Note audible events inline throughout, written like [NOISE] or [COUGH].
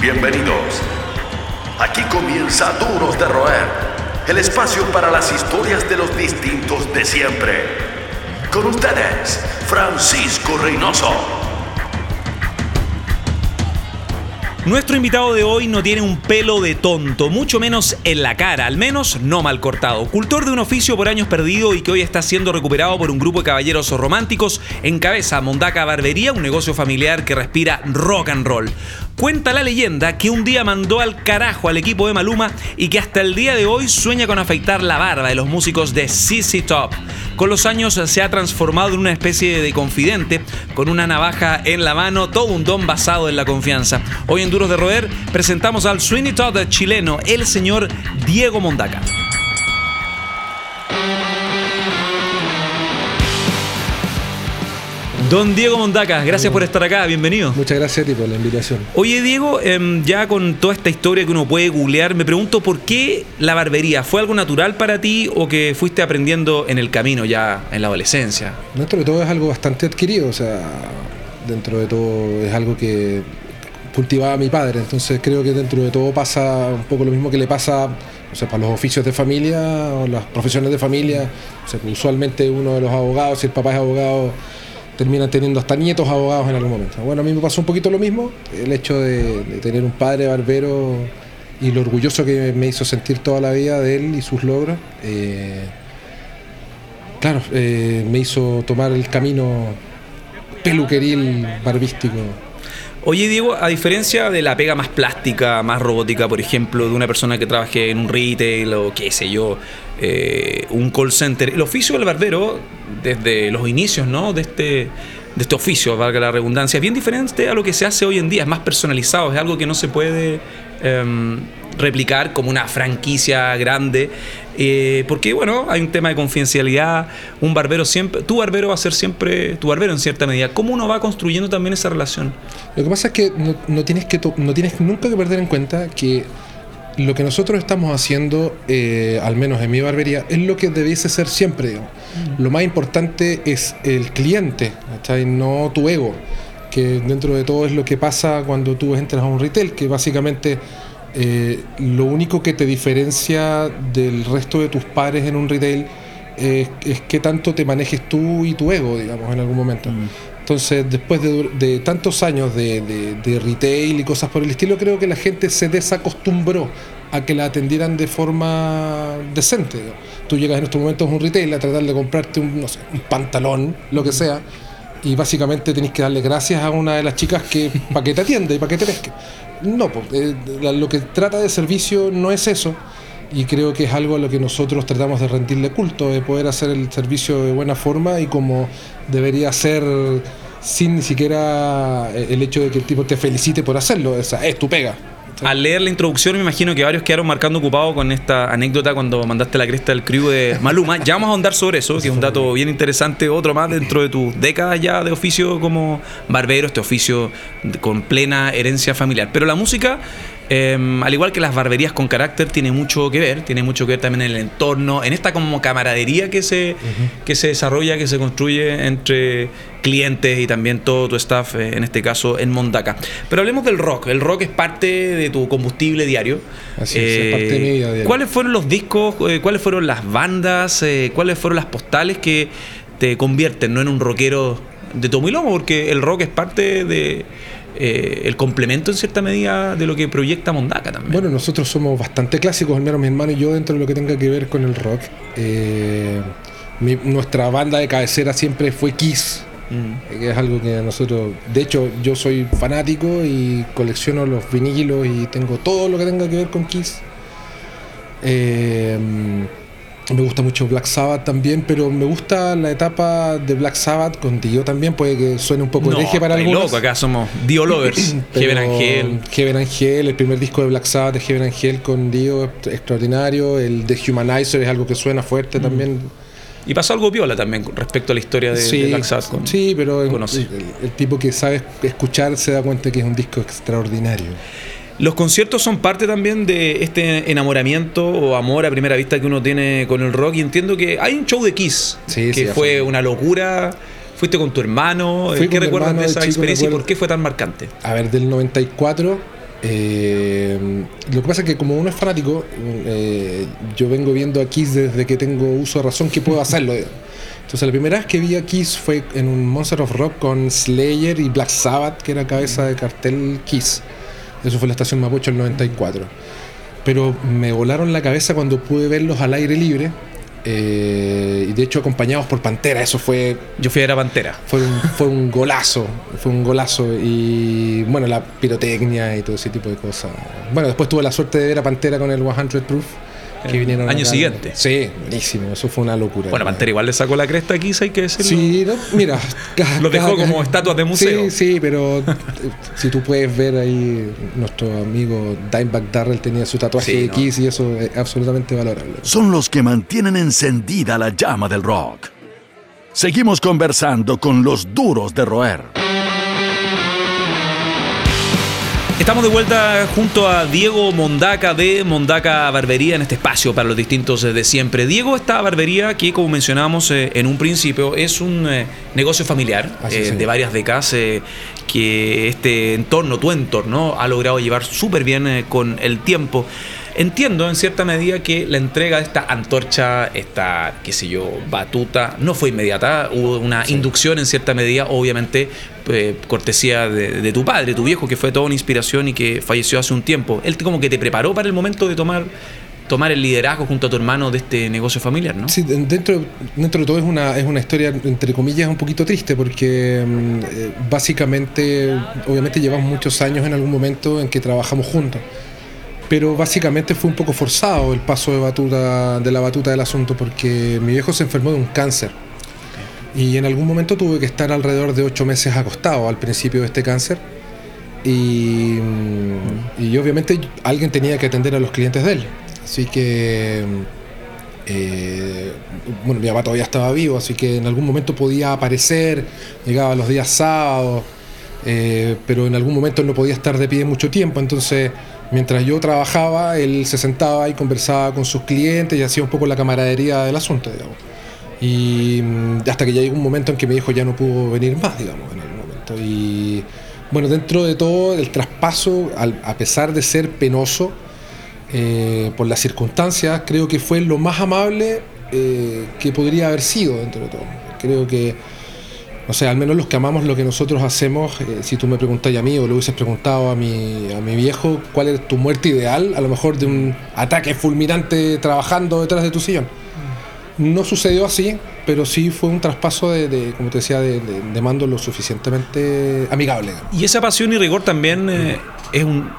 Bienvenidos. Aquí comienza Duros de Roer, el espacio para las historias de los distintos de siempre. Con ustedes, Francisco Reynoso. Nuestro invitado de hoy no tiene un pelo de tonto, mucho menos en la cara, al menos no mal cortado. Cultor de un oficio por años perdido y que hoy está siendo recuperado por un grupo de caballeros románticos, encabeza Mondaca Barbería, un negocio familiar que respira rock and roll. Cuenta la leyenda que un día mandó al carajo al equipo de Maluma y que hasta el día de hoy sueña con afeitar la barba de los músicos de CC Top. Con los años se ha transformado en una especie de confidente, con una navaja en la mano, todo un don basado en la confianza. Hoy en Duros de Roer presentamos al Sweeney Todd chileno, el señor Diego Mondaca. Don Diego Mondaca, gracias por estar acá, bienvenido. Muchas gracias a ti por la invitación. Oye Diego, em, ya con toda esta historia que uno puede googlear, me pregunto por qué la barbería, ¿fue algo natural para ti o que fuiste aprendiendo en el camino ya en la adolescencia? Dentro de todo es algo bastante adquirido, o sea, dentro de todo es algo que cultivaba mi padre, entonces creo que dentro de todo pasa un poco lo mismo que le pasa o sea, para los oficios de familia o las profesiones de familia, o sea, usualmente uno de los abogados, si el papá es abogado, terminan teniendo hasta nietos abogados en algún momento. Bueno, a mí me pasó un poquito lo mismo, el hecho de, tener un padre barbero y lo orgulloso que me hizo sentir toda la vida de él y sus logros. Eh, claro, eh, me hizo tomar el camino peluqueril barbístico Oye, Diego, a diferencia de la pega más plástica, más robótica, por ejemplo, de una persona que trabaje en un retail o qué sé yo, eh, un call center, el oficio del barbero, desde los inicios ¿no? de, este, de este oficio, valga la redundancia, es bien diferente a lo que se hace hoy en día, es más personalizado, es algo que no se puede em, replicar como una franquicia grande eh, porque, bueno, hay un tema de confidencialidad. Un barbero siempre, tu barbero va a ser siempre tu barbero en cierta medida. ¿Cómo uno va construyendo también esa relación? Lo que pasa es que no, tienes, que no tienes nunca que perder en cuenta que lo que nosotros estamos haciendo, eh, al menos en mi barbería, es lo que debiese ser siempre. Mm. Lo más importante es el cliente, no tu ego, que dentro de todo es lo que pasa cuando tú entras a un retail, que básicamente eh, lo único que te diferencia del resto de tus pares en un retail es, que tanto te manejes tú y tu ego, digamos, en algún momento. Mm. Entonces, después de, tantos años de, retail y cosas por el estilo, creo que la gente se desacostumbró a que la atendieran de forma decente. Tú llegas en estos momentos a un retail a tratar de comprarte un, no sé, un pantalón, lo que sea, y básicamente tenés que darle gracias a una de las chicas que para que te atienda y para que te pesque. No, pues, lo que trata de servicio no es eso. Y creo que es algo a lo que nosotros tratamos de rendirle culto, de poder hacer el servicio de buena forma y como debería ser sin ni siquiera el hecho de que el tipo te felicite por hacerlo. O sea, es tu pega. Al leer la introducción me imagino que varios quedaron marcando ocupados con esta anécdota cuando mandaste la cresta del crew de Maluma. Ya vamos a ahondar sobre eso, que es un dato bien interesante, otro más dentro de tus décadas ya de oficio como barbero, este oficio con plena herencia familiar. Pero la música Em, al igual que las barberías con carácter, tiene mucho que ver, tiene mucho que ver también en el entorno, en esta como camaradería que se, que se desarrolla, que se construye entre clientes y también todo tu staff, eh, en este caso en Mondaca. Pero hablemos del rock. El rock es parte de tu combustible diario. Así es, parte de mi vida diaria. ¿Cuáles fueron los discos, eh, cuáles fueron las bandas, eh, cuáles fueron las postales que te convierten ¿no? en un rockero de tomo y lomo? Porque el rock es parte de eh, el complemento en cierta medida de lo que proyecta Mondaca también. Bueno, nosotros somos bastante clásicos, al menos mi hermano y yo, dentro de lo que tenga que ver con el rock. Eh, nuestra banda de cabecera siempre fue Kiss, mm. que es algo que nosotros, de hecho, yo soy fanático y colecciono los vinilos y tengo todo lo que tenga que ver con Kiss. Eh, me gusta mucho Black Sabbath también, pero me gusta la etapa de Black Sabbath con Dio también. Puede que suene un poco no, eje para algunos. loco, acá somos Dio Lovers. [CLEARS THROAT] Heaven Angel. Heaven Angel, el primer disco de Black Sabbath de Heaven Angel con Dio, extraordinario. El de Humanizer es algo que suena fuerte mm. también. Y pasó algo viola también respecto a la historia de, Black Sabbath. sí, pero el, el, tipo que sabe escuchar se da cuenta que es un disco extraordinario. Los conciertos son parte también de este enamoramiento o amor a primera vista que uno tiene con el rock. Y entiendo que hay un show de Kiss que fue una locura. Fuiste con tu hermano. ¿Qué recuerdas de esa experiencia y por qué fue tan marcante? A ver, del 94 Eh, lo que pasa es que como uno es fanático, eh, yo vengo viendo a Kiss desde que tengo uso de razón que puedo [LAUGHS] hacerlo. Entonces la primera vez que vi a Kiss fue en un Monster of Rock con Slayer y Black Sabbath, que era cabeza de cartel Kiss. Eso fue la estación Mapocho el 94. Pero me volaron la cabeza cuando pude verlos al aire libre eh, y de hecho acompañados por Pantera, eso fue... Yo fui a ver a Pantera. Fue un, fue un golazo, fue un golazo. Y bueno, la pirotecnia y todo ese tipo de cosas. Bueno, después tuve la suerte de ver a Pantera con el 100 Proof que vinieron año siguiente. Sí, buenísimo, eso fue una locura. Bueno, Pantera igual le sacó la cresta aquí, hay que decirlo. Sí, mira, [LAUGHS] lo dejó como estatuas de museo. Sí, sí, pero si tú puedes ver ahí, nuestro amigo Dimebag Darrell tenía su tatuaje de Kiss y eso es absolutamente valorable. Son los que mantienen encendida la llama del rock. Seguimos conversando con los duros de roer. Estamos de vuelta junto a Diego Mondaca de Mondaca Barbería en este espacio para los distintos de siempre. Diego, esta barbería que, como mencionábamos eh, en un principio, es un eh, negocio familiar eh, de varias décadas que este entorno, tu entorno, ha logrado llevar súper bien con el tiempo. Entiendo en cierta medida que la entrega de esta antorcha, esta, qué sé yo, batuta, no fue inmediata, hubo una inducción en cierta medida, obviamente, eh, cortesía de, tu padre, tu viejo, que fue toda una inspiración y que falleció hace un tiempo. Él como que te preparó para el momento de tomar tomar el liderazgo junto a tu hermano de este negocio familiar, ¿no? Sí, dentro, dentro de todo es una, es una historia, entre comillas, un poquito triste, porque mm, eh, básicamente, obviamente llevamos muchos años en algún momento en que trabajamos juntos pero básicamente fue un poco forzado el paso de, batuta, de la batuta del asunto porque mi viejo se enfermó de un cáncer. Y en algún momento tuve que estar alrededor de ocho meses acostado al principio de este cáncer. Y, y obviamente alguien tenía que atender a los clientes de él. Así que eh, bueno mi papá todavía estaba vivo así que en algún momento podía aparecer llegaba los días sábados eh, pero en algún momento no podía estar de pie mucho tiempo. Entonces mientras yo trabajaba, él se sentaba y conversaba con sus clientes y hacía un poco la camaradería del asunto, digamos. Y mm, hasta que ya llegó un momento en que me dijo ya no pudo venir más, digamos, en algún momento. Y bueno, dentro de todo, el traspaso, a pesar de ser penoso eh, por las circunstancias, creo que fue lo más amable eh, que podría haber sido dentro de todo. Creo que o sea, al menos los que amamos lo que nosotros hacemos, eh, si tú me preguntas a mí o le hubieses preguntado a mi, a mi viejo cuál es tu muerte ideal, a lo mejor de un ataque fulminante trabajando detrás de tu sillón. No sucedió así, pero sí fue un traspaso de, como te decía, de, mando lo suficientemente amigable. Y esa pasión y rigor también eh, es un,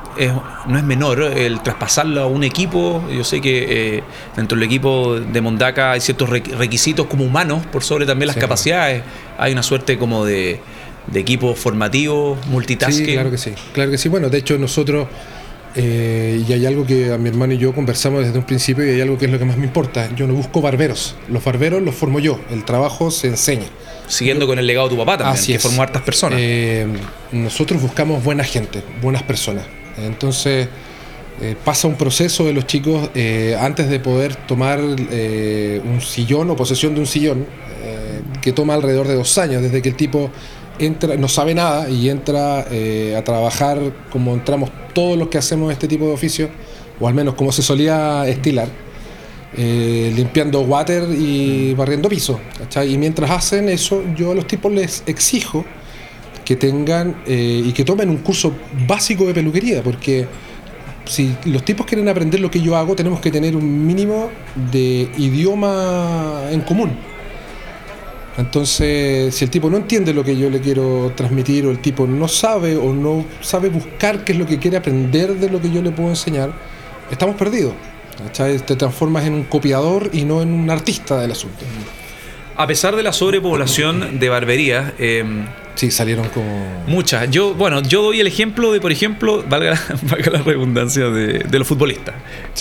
no es menor el traspasarlo a un equipo. Yo sé que eh, dentro del equipo de Mondaca hay ciertos requisitos como humanos, por sobre también las capacidades. Hay una suerte como de, de equipo formativo, multitasking. Sí, claro que sí. Claro que sí. Bueno, de hecho nosotros, eh, y hay algo que a mi hermano y yo conversamos desde un principio y hay algo que es lo que más me importa. Yo no busco barberos. Los barberos los formo yo. El trabajo se enseña. Siguiendo con el legado de tu papá también, que formó hartas personas. Eh, nosotros buscamos buena gente, buenas personas. Entonces eh, pasa un proceso de los chicos antes de poder tomar un sillón o posesión de un sillón, que toma alrededor de dos años, desde que el tipo entra, no sabe nada y entra a trabajar como entramos todos los que hacemos este tipo de oficio, o al menos como se solía estilar eh, limpiando water y barriendo piso. Y mientras hacen eso, yo a los tipos les exijo que tengan eh, y que tomen un curso básico de peluquería, porque si los tipos quieren aprender lo que yo hago, tenemos que tener un mínimo de idioma en común. Entonces, si el tipo no entiende lo que yo le quiero transmitir, o el tipo no sabe o no sabe buscar qué es lo que quiere aprender de lo que yo le puedo enseñar, estamos perdidos. Te transformas en un copiador y no en un artista del asunto. A pesar de la sobrepoblación de barberías, eh, Sí, salieron como. Muchas. Yo, bueno, yo doy el ejemplo de, por ejemplo, valga, [LAUGHS] valga la redundancia, de, los futbolistas.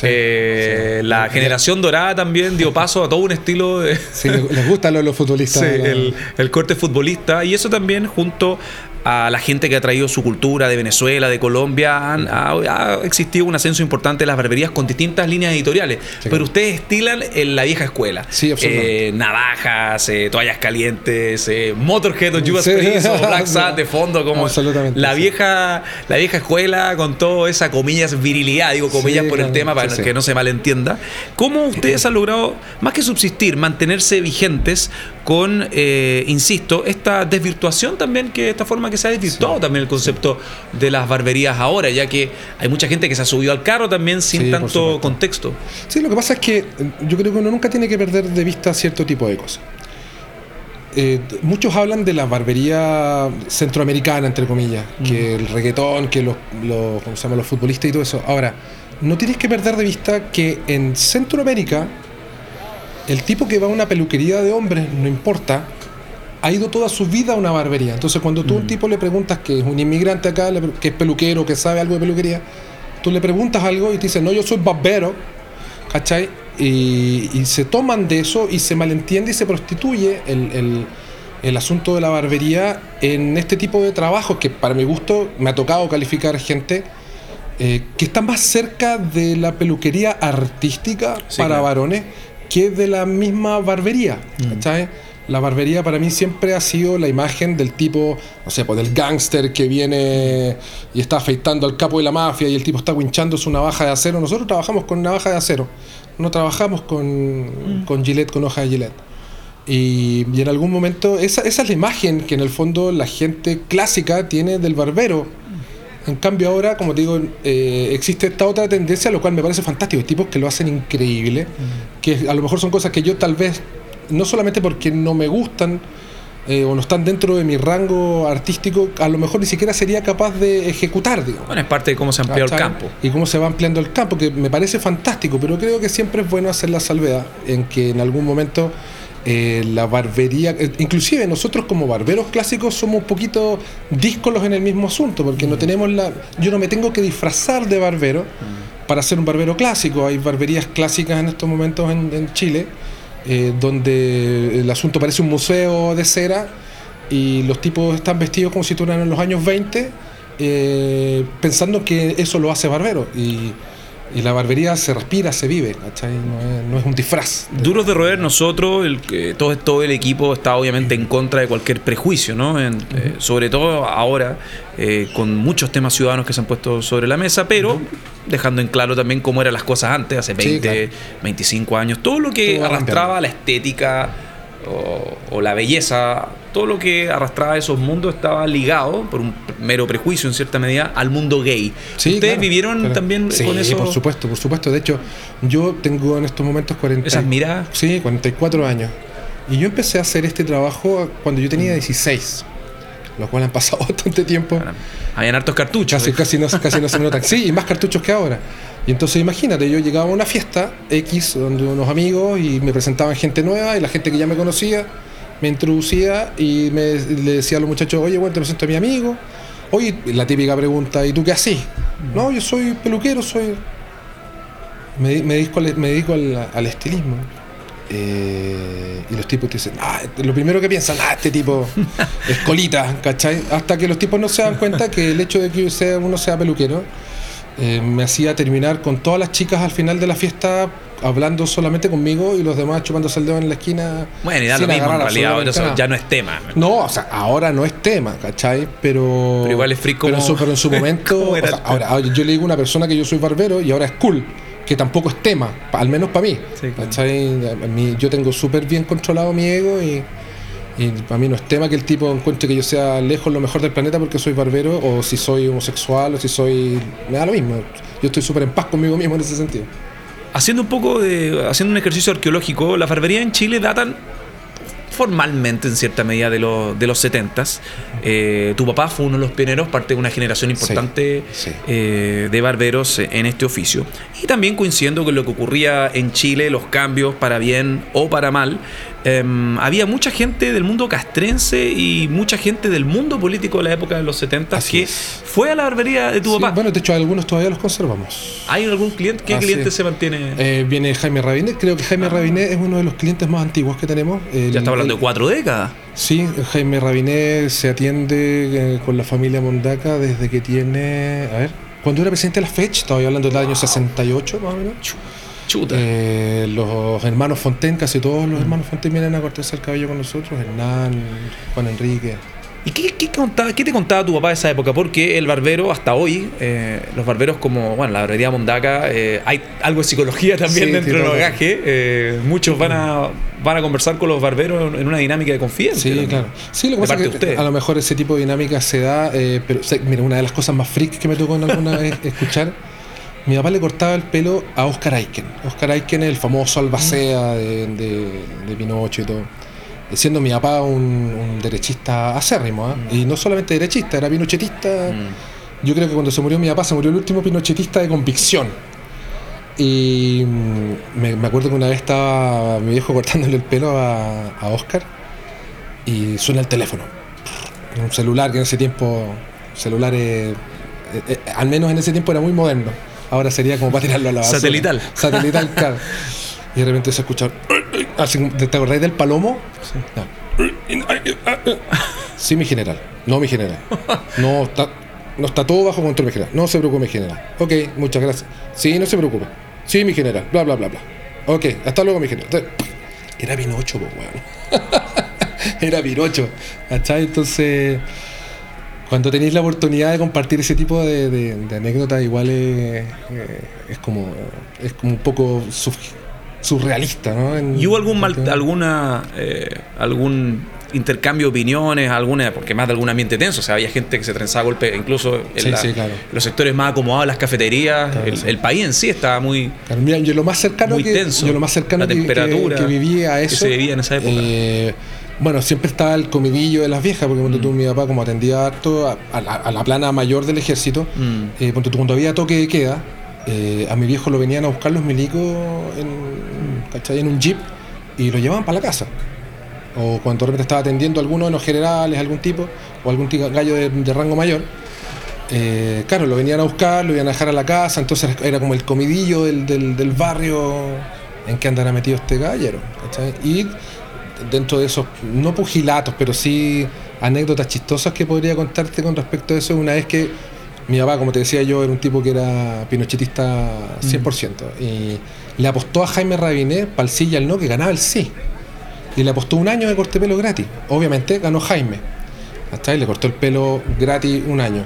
Eh, la generación dorada también dio paso a todo un estilo de. Sí, les gusta lo de los futbolistas. [LAUGHS] el, corte futbolista. Y eso también junto a la gente que ha traído su cultura de Venezuela, de Colombia, han- ha, ha existido un ascenso importante de las barberías con distintas líneas editoriales. Pero ustedes estilan en la vieja escuela. Sí, absolutamente. Eh, navajas, eh, toallas calientes, eh, Motorhead o Judas Sí. Priest o Black [LAUGHS] Sabbath de fondo, como Absolutamente, la sí. vieja, la vieja escuela con toda esa comillas virilidad, digo comillas Sí, por el tema para sí, sí. que no se malentienda. ¿Cómo ustedes han logrado, más que subsistir, mantenerse vigentes con, eh, insisto, esta desvirtuación también, que esta forma que se ha desvirtuado también el concepto de las barberías ahora, ya que hay mucha gente que se ha subido al carro también sin Sí, tanto contexto. Sí, lo que pasa es que eh, yo creo que uno nunca tiene que perder de vista cierto tipo de cosas. Eh, muchos hablan de la barbería centroamericana, entre comillas, que el reggaetón, que los, los, ¿cómo se llama? los futbolistas y todo eso. Ahora, no tienes que perder de vista que en Centroamérica, el tipo que va a una peluquería de hombres, no importa, ha ido toda su vida a una barbería. Entonces, cuando tú a un tipo le preguntas que es un inmigrante acá, que es peluquero, que sabe algo de peluquería, tú le preguntas algo y te dice, no, yo soy barbero, ¿cachai? Y, y se toman de eso y se malentiende y se prostituye el, el- el asunto de la barbería en este tipo de trabajos que para mi gusto me ha tocado calificar gente eh, que está más cerca de la peluquería artística Sí, para claro. varones que de la misma barbería. ¿cachai? La barbería para mí siempre ha sido la imagen del tipo, no sé, pues del gángster que viene y está afeitando al capo de la mafia y el tipo está winchando su navaja de acero. Nosotros trabajamos con navaja de acero, no trabajamos con, con Gillette, con hoja de Gillette. Y, y en algún momento, esa, esa es la imagen que en el fondo la gente clásica tiene del barbero. En cambio ahora, como te digo, eh, existe esta otra tendencia, lo cual me parece fantástico. Hay tipos que lo hacen increíble, que a lo mejor son cosas que yo tal vez, no solamente porque no me gustan eh, o no están dentro de mi rango artístico, a lo mejor ni siquiera sería capaz de ejecutar, digamos. Bueno, es parte de cómo se ha ampliado el campo. Y cómo se va ampliando el campo, que me parece fantástico, pero creo que siempre es bueno hacer la salvedad en que en algún momento eh, la barbería, eh, inclusive nosotros como barberos clásicos somos un poquito díscolos en el mismo asunto, porque no tenemos la, yo no me tengo que disfrazar de barbero para ser un barbero clásico. Hay barberías clásicas en estos momentos en, en Chile, eh, donde el asunto parece un museo de cera y los tipos están vestidos como si estuvieran en los años 20, eh, pensando que eso lo hace barbero. Y, y la barbería se respira, se vive, ¿cachai? No es, no es un disfraz. Duros de roer, nosotros, el, que- todo, todo el equipo está obviamente en contra de cualquier prejuicio, ¿no? En, eh, sobre todo ahora, eh, con muchos temas ciudadanos que se han puesto sobre la mesa, pero dejando en claro también cómo eran las cosas antes, hace Sí, 20, 25 años, todo lo que Todo arrastraba la estética o, o la belleza, todo lo que arrastraba esos mundos estaba ligado, por un mero prejuicio en cierta medida, al mundo gay. Sí, ¿Ustedes claro, vivieron claro. también Sí, con eso? por supuesto, por supuesto. De hecho, yo tengo en estos momentos 40, Esas miradas. Sí, 44 años. Y yo empecé a hacer este trabajo cuando yo tenía 16, lo cual han pasado [LAUGHS] bastante tiempo. Habían hartos cartuchos. Casi, casi, no, casi no se me notan. Sí, y más cartuchos que ahora. Y entonces imagínate, yo llegaba a una fiesta X donde unos amigos y me presentaban gente nueva y la gente que ya me conocía me introducía y me, le decía a los muchachos, oye, bueno, te presento a mi amigo. Oye, la típica pregunta, ¿y tú qué haces? No, yo soy peluquero, soy... Me, me dedico, al, me dedico al, al estilismo. Eh, y los tipos te dicen, ah, lo primero que piensan, ah, este tipo es colita, ¿cachai? Hasta que los tipos no se dan cuenta que el hecho de que sea, uno sea peluquero eh, me hacía terminar con todas las chicas al final de la fiesta hablando solamente conmigo y los demás chupándose el dedo en la esquina. Bueno, y da lo mismo en realidad, eso ya no es tema. No, o sea, ahora no es tema, ¿cachai? Pero. Pero igual es free pero, en su, pero en su [LAUGHS] momento. o sea, ahora, yo le digo a una persona que yo soy barbero y ahora es cool, que tampoco es tema, al menos para mí. Sí, mí- yo tengo súper bien controlado mi ego y. Y para mí no es tema que el tipo encuentre que yo sea lejos lo mejor del planeta porque soy barbero o si soy homosexual o si soy... Me da lo mismo. Yo estoy súper en paz conmigo mismo en ese sentido. Haciendo un poco de. haciendo un ejercicio arqueológico, las barberías en Chile datan formalmente en cierta medida de, los de los 70 tu papá fue uno de los pioneros, parte de una generación importante sí. eh, de barberos eh, en este oficio. Y también coincidiendo con lo que ocurría en Chile, los cambios para bien o para mal, em, había mucha gente del mundo castrense y mucha gente del mundo político de la época de los 70 Así que es. fue a la barbería de tu Sí, papá. bueno, de hecho, algunos todavía los conservamos. ¿Hay algún cliente? ¿Qué Así cliente es. se mantiene? Eh, viene Jaime Rabinet, creo que Jaime Rabinet es uno de los clientes más antiguos que tenemos. El- ya estamos hablando el- de cuatro décadas. Sí, Jaime Rabinet se atiende eh, con la familia Mondaca desde que tiene. A ver, cuando era presidente de la FECH, estaba hablando del año 68 más o menos. Chuta. Eh, los hermanos Fontaine, casi todos los hermanos Fontaine vienen a cortarse el cabello con nosotros. Hernán, Juan Enrique. ¿Y qué, qué contaba, qué te contaba tu papá de esa época? Porque el barbero, hasta hoy, eh, los barberos como, bueno, la barbería Mondaca, eh, hay algo de psicología también Sí, dentro sí, del bagaje. eh, muchos van a, van a conversar con los barberos en una dinámica de confianza. Sí, también. claro. Sí, lo que pasa es que a lo mejor ese tipo de dinámica se da, pero o sea, mira, una de las cosas más freaks que me tocó en alguna [LAUGHS] vez escuchar, mi papá le cortaba el pelo a Oscar Aiken. Oscar Aiken es el famoso albacea de, de, de Pinocho y todo. Eh, Siendo mi papá un, un derechista acérrimo, ¿ah? y no solamente derechista, era pinochetista. Mm. Yo creo que cuando se murió mi papá, se murió el último pinochetista de convicción. Y mm, me, me acuerdo que una vez estaba mi viejo cortándole el pelo a, a Oscar y suena el teléfono. Un celular que en ese tiempo, celulares, eh, eh, al menos en ese tiempo era muy moderno. Ahora sería como para tirarlo a la basura. Satelital. Satelital, [LAUGHS] claro. Y de repente se escucha. ¿Te acordáis del palomo? No. Sí, mi general. No, mi general. No, está, no está todo bajo control, mi general. No se preocupe, mi general. Ok, muchas gracias. Sí, no se preocupe. Sí, mi general. Bla, bla, bla, bla. Ok, hasta luego, mi general. Era Pinocho, pues, weón. [LAUGHS] Era Pinocho. ¿Cachai? Entonces, cuando tenéis la oportunidad de compartir ese tipo de, de- de anécdotas, igual es, eh, es como es como un poco surrealista, ¿no? En- ¿Y hubo algún mal- alguna eh, algún intercambio de opiniones, alguna, porque más de algún ambiente tenso, o sea, había gente que se trenzaba a golpe, incluso en Sí, la- sí, claro. los sectores más acomodados, las cafeterías, Claro, el, sí. el país en sí estaba muy Claro, mira, yo lo más cercano Muy que tenso. yo lo más cercano La que, que- temperatura que viví a que eso se vivía en esa época. eh, bueno, siempre estaba el comidillo de las viejas, porque cuando Mm. tú, mi papá, como atendía harto a, a la, a la plana mayor del ejército, Mm. eh, ponte tú, cuando había toque de queda, eh, a mi viejo lo venían a buscar los milicos en, ¿cachai? en un jeep y lo llevaban para la casa. O cuando de repente estaba atendiendo a alguno de los generales, algún tipo, o algún gallo de, de rango mayor, eh, claro, lo venían a buscar, lo iban a dejar a la casa, entonces era como el comidillo del, del- del barrio en que andará metido este gallero. ¿cachai? Y dentro de esos, no pugilatos, pero sí anécdotas chistosas que podría contarte con respecto a eso, una vez que mi papá, como te decía yo, era un tipo que era pinochetista 100%, y le apostó a Jaime Rabinet para el sí y al no, que ganaba el sí. Y le apostó un año de corte pelo gratis. Obviamente ganó Jaime. Hasta ahí le cortó el pelo gratis un año.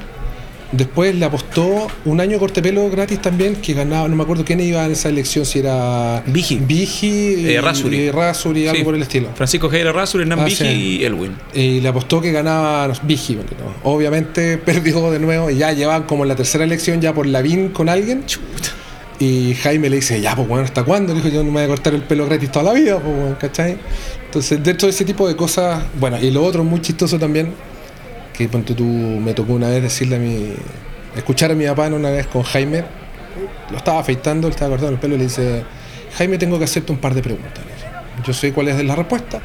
Después le apostó un año de corte de pelo gratis también, que ganaba, no me acuerdo quién iba en esa elección, si era Vigi. Vigi Eh, Rasuri. y Rasuri, algo Sí. por el estilo. Francisco Javier Arrasur, Hernán Ah, Vigi sí. y Elwin. Y le apostó que ganaba Vigi. no. Obviamente [LAUGHS] perdió de nuevo y ya llevaban como en la tercera elección ya por Lavín con alguien. Y Jaime le dice, ya, pues bueno, ¿hasta cuándo? Le dijo, yo no me voy a cortar el pelo gratis toda la vida, pues bueno, ¿cachai? Entonces, dentro de ese tipo de cosas, bueno, y lo otro muy chistoso también, que ponte tú, me tocó una vez decirle a mi, escuchar a mi papá una vez con Jaime, lo estaba afeitando, le estaba cortando el pelo y le dice, Jaime, tengo que hacerte un par de preguntas. Yo sé cuál es la respuesta,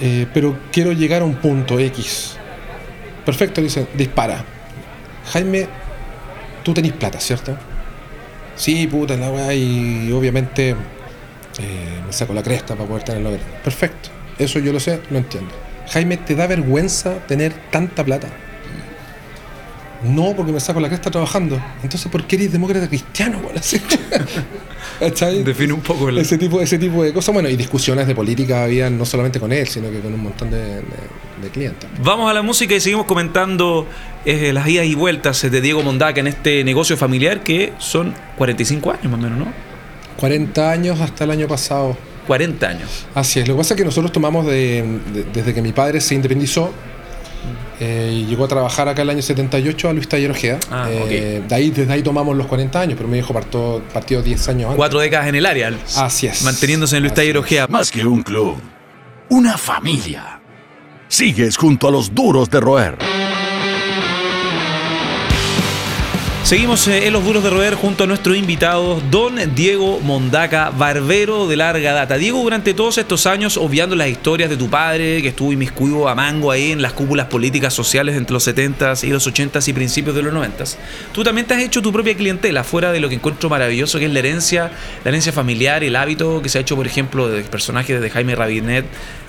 eh, pero quiero llegar a un punto X. Perfecto, le dice, dispara. Jaime, tú tenés plata, ¿cierto? Sí, puta, la weá, y obviamente eh, me saco la cresta para poder tenerlo. Perfecto, eso yo lo sé, lo entiendo. Jaime, ¿te da vergüenza tener tanta plata? No, porque me saco la cresta trabajando. Entonces, ¿por qué eres demócrata cristiano? [LAUGHS] ¿Cachai? Define un poco el... ese tipo, ese tipo de cosas. Bueno, y discusiones de política había no solamente con él, sino que con un montón de, de- de clientes. Vamos a la música y seguimos comentando eh, las idas y vueltas de Diego Mondaca en este negocio familiar que son 45 años más o menos, ¿no? 40 años hasta el año pasado. 40 años. Así es. Lo que pasa es que nosotros tomamos de, de- desde que mi padre se independizó eh, y llegó a trabajar acá el año 78 a Luis Taller Ojeda. Ah, Eh, de ahí, desde ahí tomamos los 40 años, pero mi hijo partió, partió 10 años antes. Cuatro décadas en el área. Así es. Manteniéndose en Luis Así Taller es. Ojea. Más que un club, una familia. Sigues junto a los duros de roer. Seguimos eh, en los duros de roer junto a nuestro invitado, don Diego Mondaca, barbero de larga data. Diego, durante todos estos años, obviando las historias de tu padre, que estuvo inmiscuido a mango ahí en las cúpulas políticas sociales entre los 70s y los 80s y principios de los 90s, tú también te has hecho tu propia clientela, fuera de lo que encuentro maravilloso, que es la herencia, la herencia familiar, el hábito que se ha hecho, por ejemplo, de personajes de Jaime Rabinet,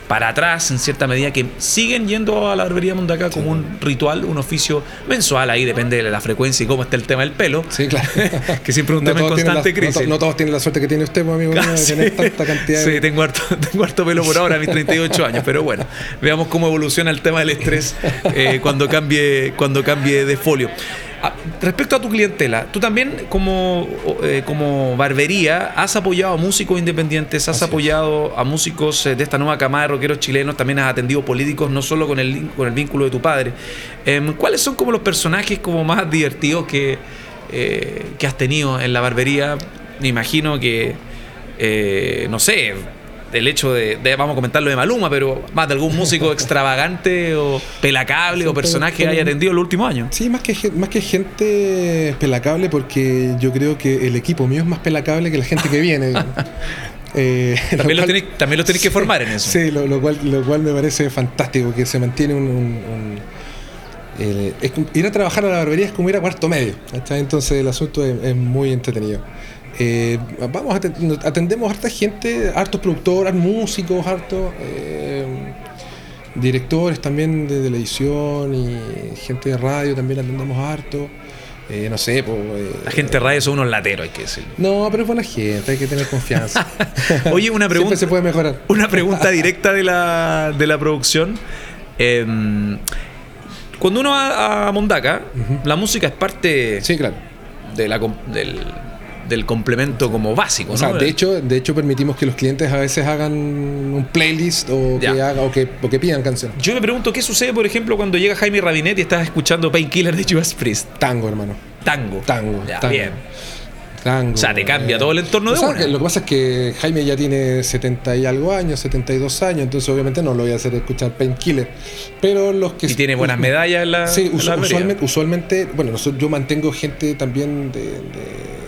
para atrás en cierta medida que siguen yendo a la barbería Mondaca como un ritual, un oficio mensual, ahí depende de la frecuencia y cómo está el tema del pelo. Sí, claro. [LAUGHS] que siempre es un tema en constante crisis. No, todos tienen la suerte que tiene usted, pues, amigo mío, [LAUGHS] de tener tanta cantidad Sí, tengo, harto, [LAUGHS] tengo harto pelo por ahora a mis 38 años, pero bueno, veamos cómo evoluciona el tema del estrés eh, cuando, cambie, cuando cambie de folio. Ah, respecto a tu clientela, tú también como, eh, como barbería has apoyado a músicos independientes, has apoyado a músicos eh, de esta nueva camada de rockeros chilenos, también has atendido políticos, no solo con el, con el vínculo de tu padre. Em, ¿Cuáles son como los personajes como más divertidos que, eh, que has tenido en la barbería? Me imagino que, no sé, el hecho de, vamos a comentar lo de Maluma, pero más de algún músico [LAUGHS] extravagante o pelacable o personaje que haya atendido el último año. Sí, más que, más que gente pelacable, porque yo creo que el equipo mío es más pelacable que la gente que viene. [LAUGHS] Eh, también, lo tenés, también, lo tenés, que formar en eso. Sí, lo, cual, lo cual me parece fantástico, que se mantiene un... ir a trabajar a la barbería es como ir a cuarto medio. Entonces el asunto es muy entretenido. Eh, vamos, atendemos a harta gente, hartos productores, músicos, hartos eh, directores también de televisión y gente de radio también atendemos harto. Eh, no sé, pues, La gente de radio son unos lateros, hay que decirlo. No, pero es buena gente, hay que tener confianza. [LAUGHS] Oye, una pregunta. Siempre se puede mejorar. [LAUGHS] Una pregunta directa de la, de la producción. Em, cuando uno va a Mondaca, la música es parte. Sí, claro. De la, del, del complemento como básico. O sea, de hecho, de hecho permitimos que los clientes a veces hagan un playlist o que, haga, o que, o que, pidan canciones. Yo me pregunto qué sucede, por ejemplo, cuando llega Jaime Rabinet y estás escuchando Painkiller de Judas Priest. Tango, hermano. Tango. Tango. tango. Bien. Tango, o sea, te cambia eh, todo el entorno de una. lo que pasa es que Jaime ya tiene 70 y algo años, 72 años, entonces obviamente no lo voy a hacer escuchar Painkiller. Pero los que... Y tiene buenas medallas en la... Sí, usualmente, usualmente, bueno, yo mantengo gente también de de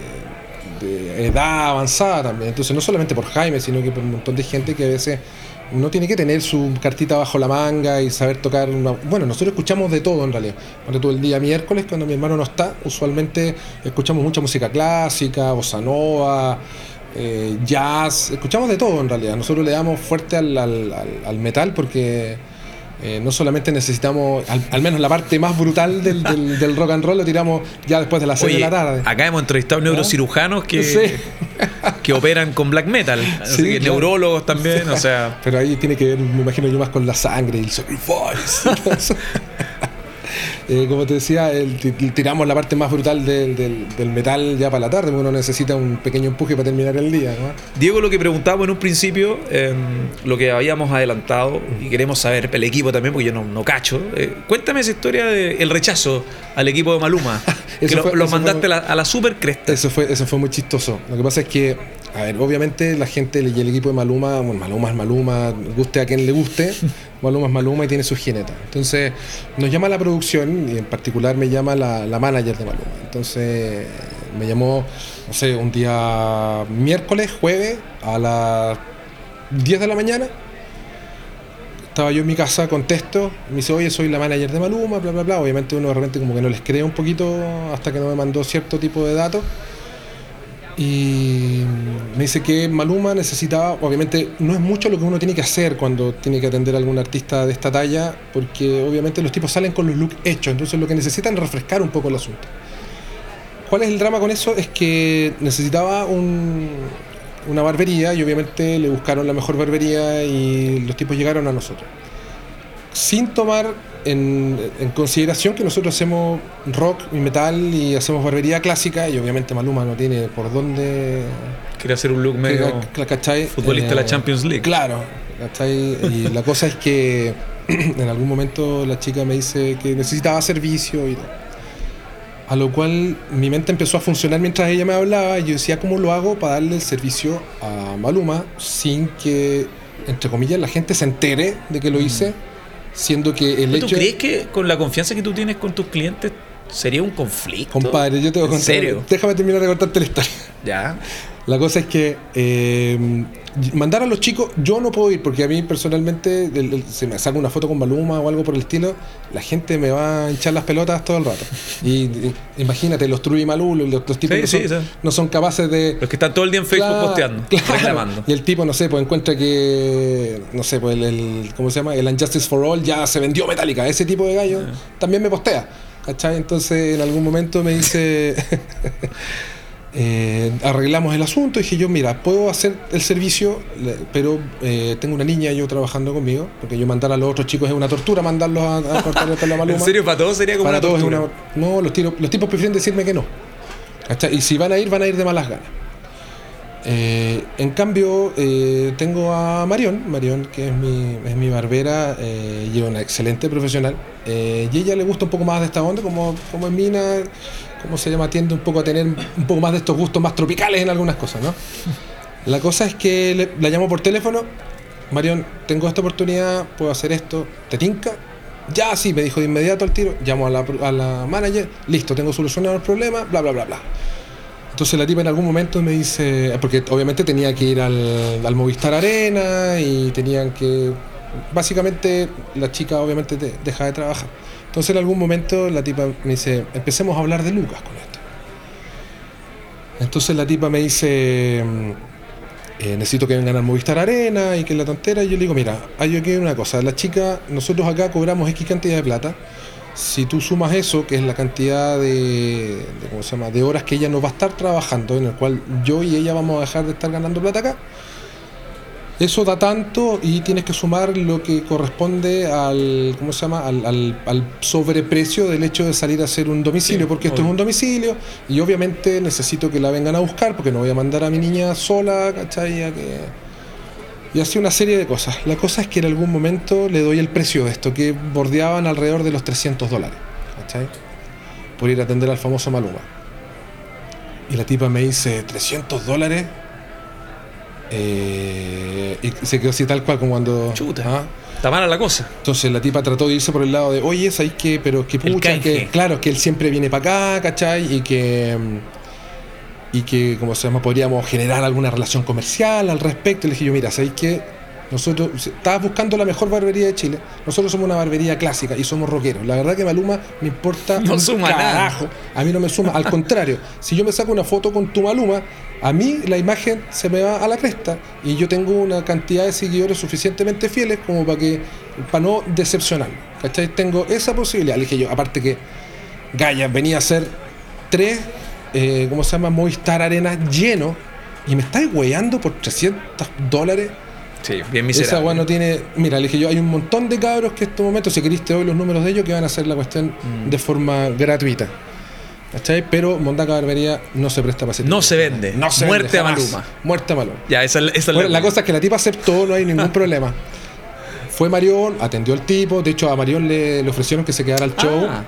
edad avanzada también. Entonces, no solamente por Jaime, sino que por un montón de gente que a veces no tiene que tener su cartita bajo la manga y saber tocar una... Bueno, nosotros escuchamos de todo en realidad. Cuando todo el día miércoles, cuando mi hermano no está, usualmente escuchamos mucha música clásica, bossa nova, eh, jazz, escuchamos de todo en realidad. Nosotros le damos fuerte al, al metal porque eh, no solamente necesitamos, al, menos la parte más brutal del, [LAUGHS] del, rock and roll lo tiramos ya después de las 6 de la tarde. Acá hemos entrevistado neurocirujanos que, que operan con black metal, [LAUGHS] neurólogos también, o sea. Pero ahí tiene que ver, me imagino yo, más con la sangre y el sacrifice. [LAUGHS] Eh, como te decía, tiramos la parte más brutal del, metal ya para la tarde, porque uno necesita un pequeño empuje para terminar el día. Diego, lo que preguntábamos en un principio, em, lo que habíamos adelantado, y queremos saber, el equipo también, porque yo no, cacho, eh, cuéntame esa historia del rechazo al equipo de Maluma, [LAUGHS] que lo, mandaste a, la, super cresta. Eso fue, eso fue muy chistoso. Lo que pasa es que a ver, obviamente la gente y el equipo de Maluma, bueno, Maluma es Maluma, guste a quien le guste, [LAUGHS] Maluma es Maluma y tiene su jineta. Entonces, nos llama la producción y en particular me llama la, manager de Maluma. Entonces, me llamó, no sé, un día miércoles, jueves, a las 10 de la mañana. Estaba yo en mi casa, contesto, me dice, oye, soy la manager de Maluma, bla, bla, bla. Obviamente uno de repente como que no les cree un poquito hasta que no me mandó cierto tipo de datos. Y me dice que Maluma necesitaba, obviamente no es mucho lo que uno tiene que hacer cuando tiene que atender a algún artista de esta talla, porque obviamente los tipos salen con los looks hechos, entonces lo que necesitan es refrescar un poco el asunto. ¿Cuál es el drama con eso? Es que necesitaba una barbería y obviamente le buscaron la mejor barbería y los tipos llegaron a nosotros. Sin tomar en, consideración que nosotros hacemos rock y metal y hacemos barbería clásica y obviamente Maluma no tiene por dónde... Quiere hacer un look medio futbolista de la eh, Champions League. Claro, Y la cosa es que [CLEARS THROAT] en algún momento la chica me dice que necesitaba servicio y A lo cual mi mente empezó a funcionar mientras ella me hablaba y yo decía, ¿cómo lo hago para darle el servicio a Maluma sin que, entre comillas, la gente se entere de que lo mm. Siendo que el ¿Tú crees que con la confianza que tú tienes con tus clientes Sería un conflicto. Compadre, yo te voy a ¿En contar. serio? Déjame terminar de contarte la historia. Ya. La cosa es que eh, mandar a los chicos, yo no puedo ir porque a mí personalmente el- el- se me saca una foto con Maluma o algo por el estilo, la gente me va a hinchar las pelotas todo el rato. [LAUGHS] Y, y imagínate, los True y Malú, los, los tipos Sí, no, sí, son, sí. no son capaces de... Los que están todo el día en Facebook Claro, posteando, claro. reclamando. Y el tipo, no sé, pues encuentra que, no sé, pues el, el- ¿cómo se llama? El Unjustice for All ya se vendió Metallica. Ese tipo de gallo también me postea. ¿Cachai? Entonces en algún momento me dice, [LAUGHS] eh, arreglamos el asunto. Y dije yo, mira, puedo hacer el servicio, pero eh, tengo una niña yo trabajando conmigo, porque yo mandar a los otros chicos es una tortura, mandarlos a, a cortar el [LAUGHS] pelo a Maluma. En serio, para todos sería como Para una todos es tortura. una- No, los, tiros- los tipos prefieren decirme que no. ¿Cachai? Y si van a ir, van a ir de malas ganas. Eh, en cambio, tengo a Marión, Marión que es mi, es mi barbera y una excelente profesional. Eh, y ella le gusta un poco más de esta onda, como, como en Mina, como se llama, tiende un poco a tener un poco más de estos gustos más tropicales en algunas cosas, ¿no? La cosa es que la llamo por teléfono, Marión, tengo esta oportunidad, puedo hacer esto, ¿te tinca? Ya, sí, me dijo de inmediato al tiro, llamo a la, a la manager, listo, tengo solucionado el problema, bla, bla, bla, bla. Entonces la tipa en algún momento me dice, porque obviamente tenía que ir al, al Movistar Arena y tenían que, básicamente la chica obviamente de- deja de trabajar. Entonces en algún momento la tipa me dice, empecemos a hablar de Lucas con esto. Entonces la tipa me dice, mm, eh, necesito que vengan al Movistar Arena y que la tontera. Y yo le digo, mira, hay aquí una cosa, la chica, nosotros acá cobramos X cantidad de plata. Si tú sumas eso, que es la cantidad de, de, ¿cómo se llama? de horas que ella no va a estar trabajando, en el cual yo y ella vamos a dejar de estar ganando plata acá, eso da tanto y tienes que sumar lo que corresponde al, ¿cómo se llama? Al, al- al sobreprecio del hecho de salir a hacer un domicilio, Sí, porque esto es un domicilio y obviamente necesito que la vengan a buscar porque no voy a mandar a mi niña sola, ¿cachai? A que... Y así una serie de cosas. La cosa es que en algún momento le doy el precio de esto, que bordeaban alrededor de los 300 dólares, ¿cachai? Por ir a atender al famoso Maluma. Y la tipa me dice, ¿300 dólares? Eh, y se quedó así tal cual como cuando... Chuta. ¿ah? Está mala la cosa. Entonces la tipa trató de irse por el lado de, oye, ¿sabéis qué? Pero que pucha, que claro, que él siempre viene para acá, ¿cachai? Y que, y que, como se llama, podríamos generar alguna relación comercial al respecto. Y le dije yo, mira, ¿sabéis qué? Nosotros, estabas buscando la mejor barbería de Chile. Nosotros somos una barbería clásica y somos rockeros. La verdad que Maluma me importa No un suma nada. carajo. A mí no me suma. Al contrario, si yo me saco una foto con tu Maluma, a mí la imagen se me va a la cresta y yo tengo una cantidad de seguidores suficientemente fieles como para que para no decepcionar. ¿Cachai? Tengo esa posibilidad. Le dije yo, aparte que Gaya venía a ser tres, eh, ¿cómo se llama? Movistar Arena lleno y me estáis weyando por 300 dólares. Sí, bien Esa miserable. weá no tiene. Mira, le dije yo, hay un montón de cabros que en estos momentos, si queriste hoy los números de ellos, que van a hacer la cuestión Mm. de forma gratuita. ¿Cachai? Pero Mondaca Barbería no se presta para ese No se de vende. No se Muerte vende, a. Maluma. Muerte a Maluma. Ya, esa, es- esa Bueno, la cosa es que la tipa aceptó, no hay ningún [LAUGHS] problema. Fue Marión, atendió al tipo, de hecho a Marión le, le ofrecieron que se quedara al show. Ah.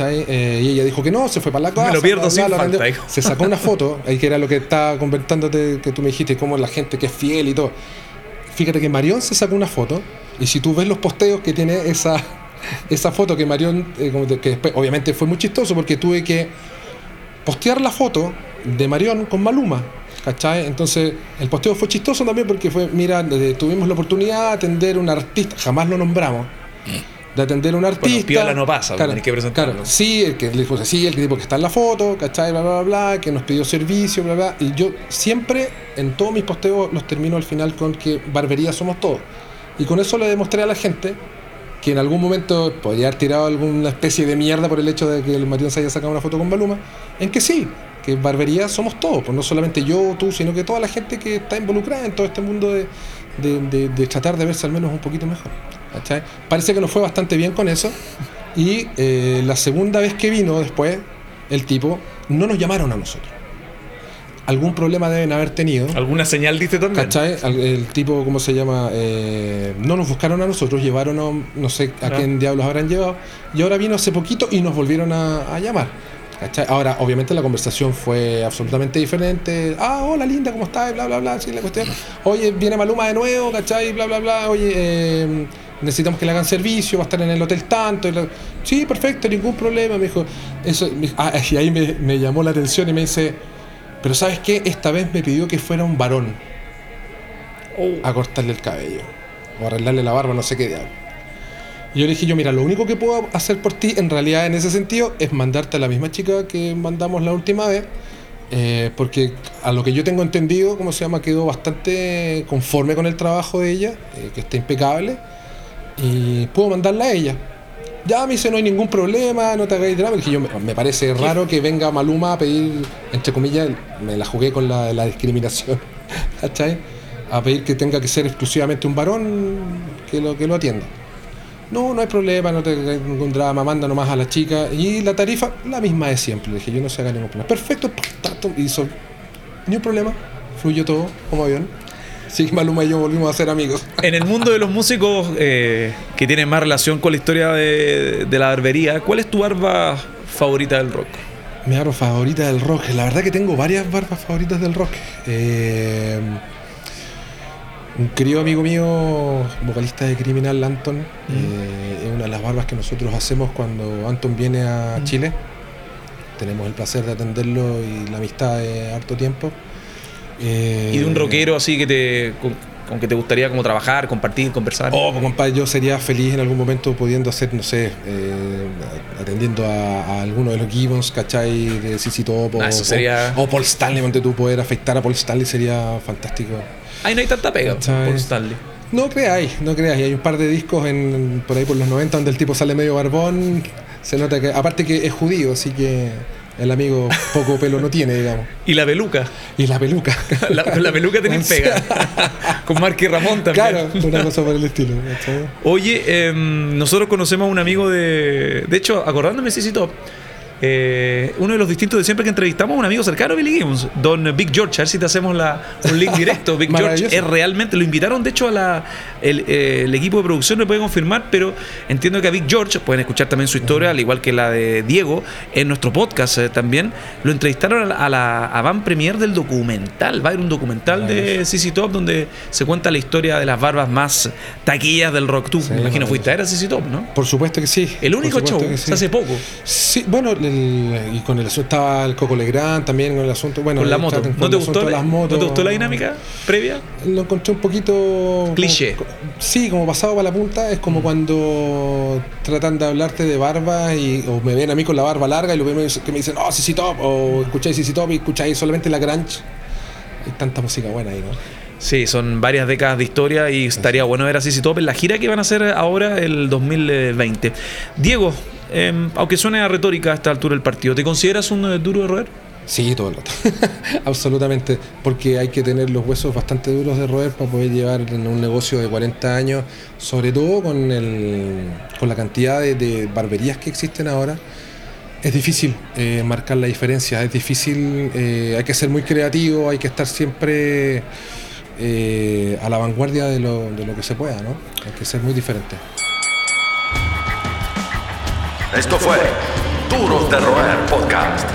Eh, y ella dijo que no, se fue para la casa. lo pierdo bla, bla, sin lo falta. Se sacó una [LAUGHS] foto, ahí que era lo que estaba convertándote, que tú me dijiste, como la gente que es fiel y todo. Fíjate que Marión se sacó una foto, y si tú ves los posteos que tiene esa, [LAUGHS] esa foto que Marión, eh, que después obviamente fue muy chistoso porque tuve que postear la foto de Marión con Maluma. ¿Cachai? Entonces, el posteo fue chistoso también porque fue, mira, tuvimos la oportunidad de atender a un artista, jamás lo nombramos, de atender a un artista. piola no pasa, tenés que presentarlo. claro, sí, el que le dijo, sí, el tipo que está en la foto, ¿cachai? Bla, bla, bla, bla, que nos pidió servicio, bla, bla. Y yo siempre, en todos mis posteos, los termino al final con que barbería somos todos. Y con eso le demostré a la gente que en algún momento podría haber tirado alguna especie de mierda por el hecho de que el Marión se haya sacado una foto con Baluma, en que sí, que barbería somos todos, pues no solamente yo, tú, sino que toda la gente que está involucrada en todo este mundo de, de- de- de tratar de verse al menos un poquito mejor. ¿Cachai? Parece que nos fue bastante bien con eso. Y eh, la segunda vez que vino después, el tipo, no nos llamaron a nosotros. Algún problema deben haber tenido. ¿Alguna señal diste también? ¿Cachai? El tipo, ¿cómo se llama? Eh, no nos buscaron a nosotros, llevaron a, no sé a Ya. quién diablos habrán llevado, y ahora vino hace poquito y nos volvieron a, a llamar. ¿cachai? Ahora, obviamente la conversación fue absolutamente diferente. Ah, hola linda, ¿cómo estás? Bla, bla, bla, sí, la cuestión. Oye, viene Maluma de nuevo, ¿cachai? Bla, bla, bla. Oye, eh, necesitamos que le hagan servicio, va a estar en el hotel tanto. Y la- sí, perfecto, ningún problema, me dijo. Eso, ah, y ahí me, me llamó la atención y me dice, pero ¿sabes qué? Esta vez me pidió que fuera un varón a cortarle el cabello o arreglarle la barba, no sé qué diablo. Y yo le dije, yo mira, lo único que puedo hacer por ti en realidad en ese sentido es mandarte a la misma chica que mandamos la última vez, eh, porque a lo que yo tengo entendido, como se llama, quedó bastante conforme con el trabajo de ella, eh, que está impecable, y puedo mandarla a ella. Ya me dice, no hay ningún problema, no te hagáis drama. Dije yo, me, me parece raro que venga Maluma a pedir, entre comillas, me la jugué con la, la discriminación, [LAUGHS] ¿cachai? A pedir que tenga que ser exclusivamente un varón que lo, que lo atienda. No, no hay problema, no te hagáis ningún drama, manda nomás a la chica. Y la tarifa, la misma de siempre. Le dije, yo no se haga ningún problema. Perfecto, tato, hizo. Ni un problema, fluyó todo como avión. Que Maluma y yo volvimos a ser amigos. En el mundo de los músicos eh, que tienen más relación con la historia de, de la barbería, ¿cuál es tu barba favorita del rock? Mi barba favorita del rock. La verdad que tengo varias barbas favoritas del rock. Eh, un querido amigo mío, vocalista de Criminal, Anton, eh, es una de las barbas que nosotros hacemos cuando Anton viene a Chile. Tenemos el placer de atenderlo y la amistad de harto tiempo. Eh, Y de un rockero así que te, con, con que te gustaría como trabajar, compartir, conversar. Oh, pues, compadre, yo sería feliz en algún momento pudiendo hacer, no sé, eh, atendiendo a, a alguno de los Gibbons, ¿cachai? De CC Top o, Ah, eso sería- o, o Paul Stanley, donde tú poder afectar a Paul Stanley sería fantástico. Ahí no hay tanta pega, ¿Cachai? por Stanley. No creáis, no creáis. Hay un par de discos en, por ahí por los 90 donde el tipo sale medio barbón. Se nota que, aparte que es judío, así que el amigo poco pelo no tiene, digamos. [LAUGHS] Y la peluca. Y la peluca. [LAUGHS] La, peluca tenés [LAUGHS] pega. con Marky Ramón también. Claro, una cosa por el estilo. Oye, em, nosotros conocemos a un amigo de. De hecho, acordándome, top. Eh, uno de los distintos de siempre que entrevistamos, un amigo cercano Billy Gibbons, don Big George. A ver si te hacemos la, un link directo. [LAUGHS] Big George es realmente. Lo invitaron, de hecho, a la, el, eh, el equipo de producción, me puede confirmar, pero entiendo que a Big George, pueden escuchar también su historia, al igual que la de Diego, en nuestro podcast eh, también. Lo entrevistaron a la, a la a van premier del documental. Va a haber un documental de CC Top donde se cuenta la historia de las barbas más taquillas del rock. Tú, Sí, me imagino, fuiste a ver a CC Top, ¿no? Por supuesto que sí. El único show, se hace poco. Sí, bueno, el- y con el asunto estaba el Coco Legrand también con el asunto. Bueno, con la moto. ¿No te, gustó, la- las ¿No motos. te gustó la dinámica previa? Lo encontré un poquito. Cliché. como- sí, como pasado para la punta. Es como cuando tratan de hablarte de barba y, o me ven a mí con la barba larga y lo ven que me dicen, oh, CC Top, o escucháis CC Top y escucháis solamente la grunge. Hay tanta música buena ahí, ¿no? Sí, son varias décadas de historia y estaría bueno ver a CC Top en la gira que van a hacer ahora el 2020. Diego, em, aunque suene a retórica a esta altura del partido, ¿te consideras un eh, duro de roer? Sí, todo el rato. [LAUGHS] Absolutamente. Porque hay que tener los huesos bastante duros de roer para poder llevar en un negocio de 40 años, sobre todo con, el, con la cantidad de, de barberías que existen ahora. Es difícil eh, marcar la diferencia, es difícil, eh, hay que ser muy creativo, hay que estar siempre eh, a la vanguardia de lo, de lo que se pueda, ¿no? Hay que ser muy diferente. Esto fue Duros de Roer Podcast.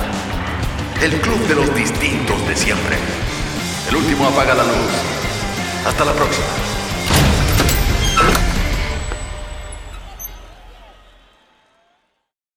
El club de los distintos de siempre. El último apaga la luz. Hasta la próxima.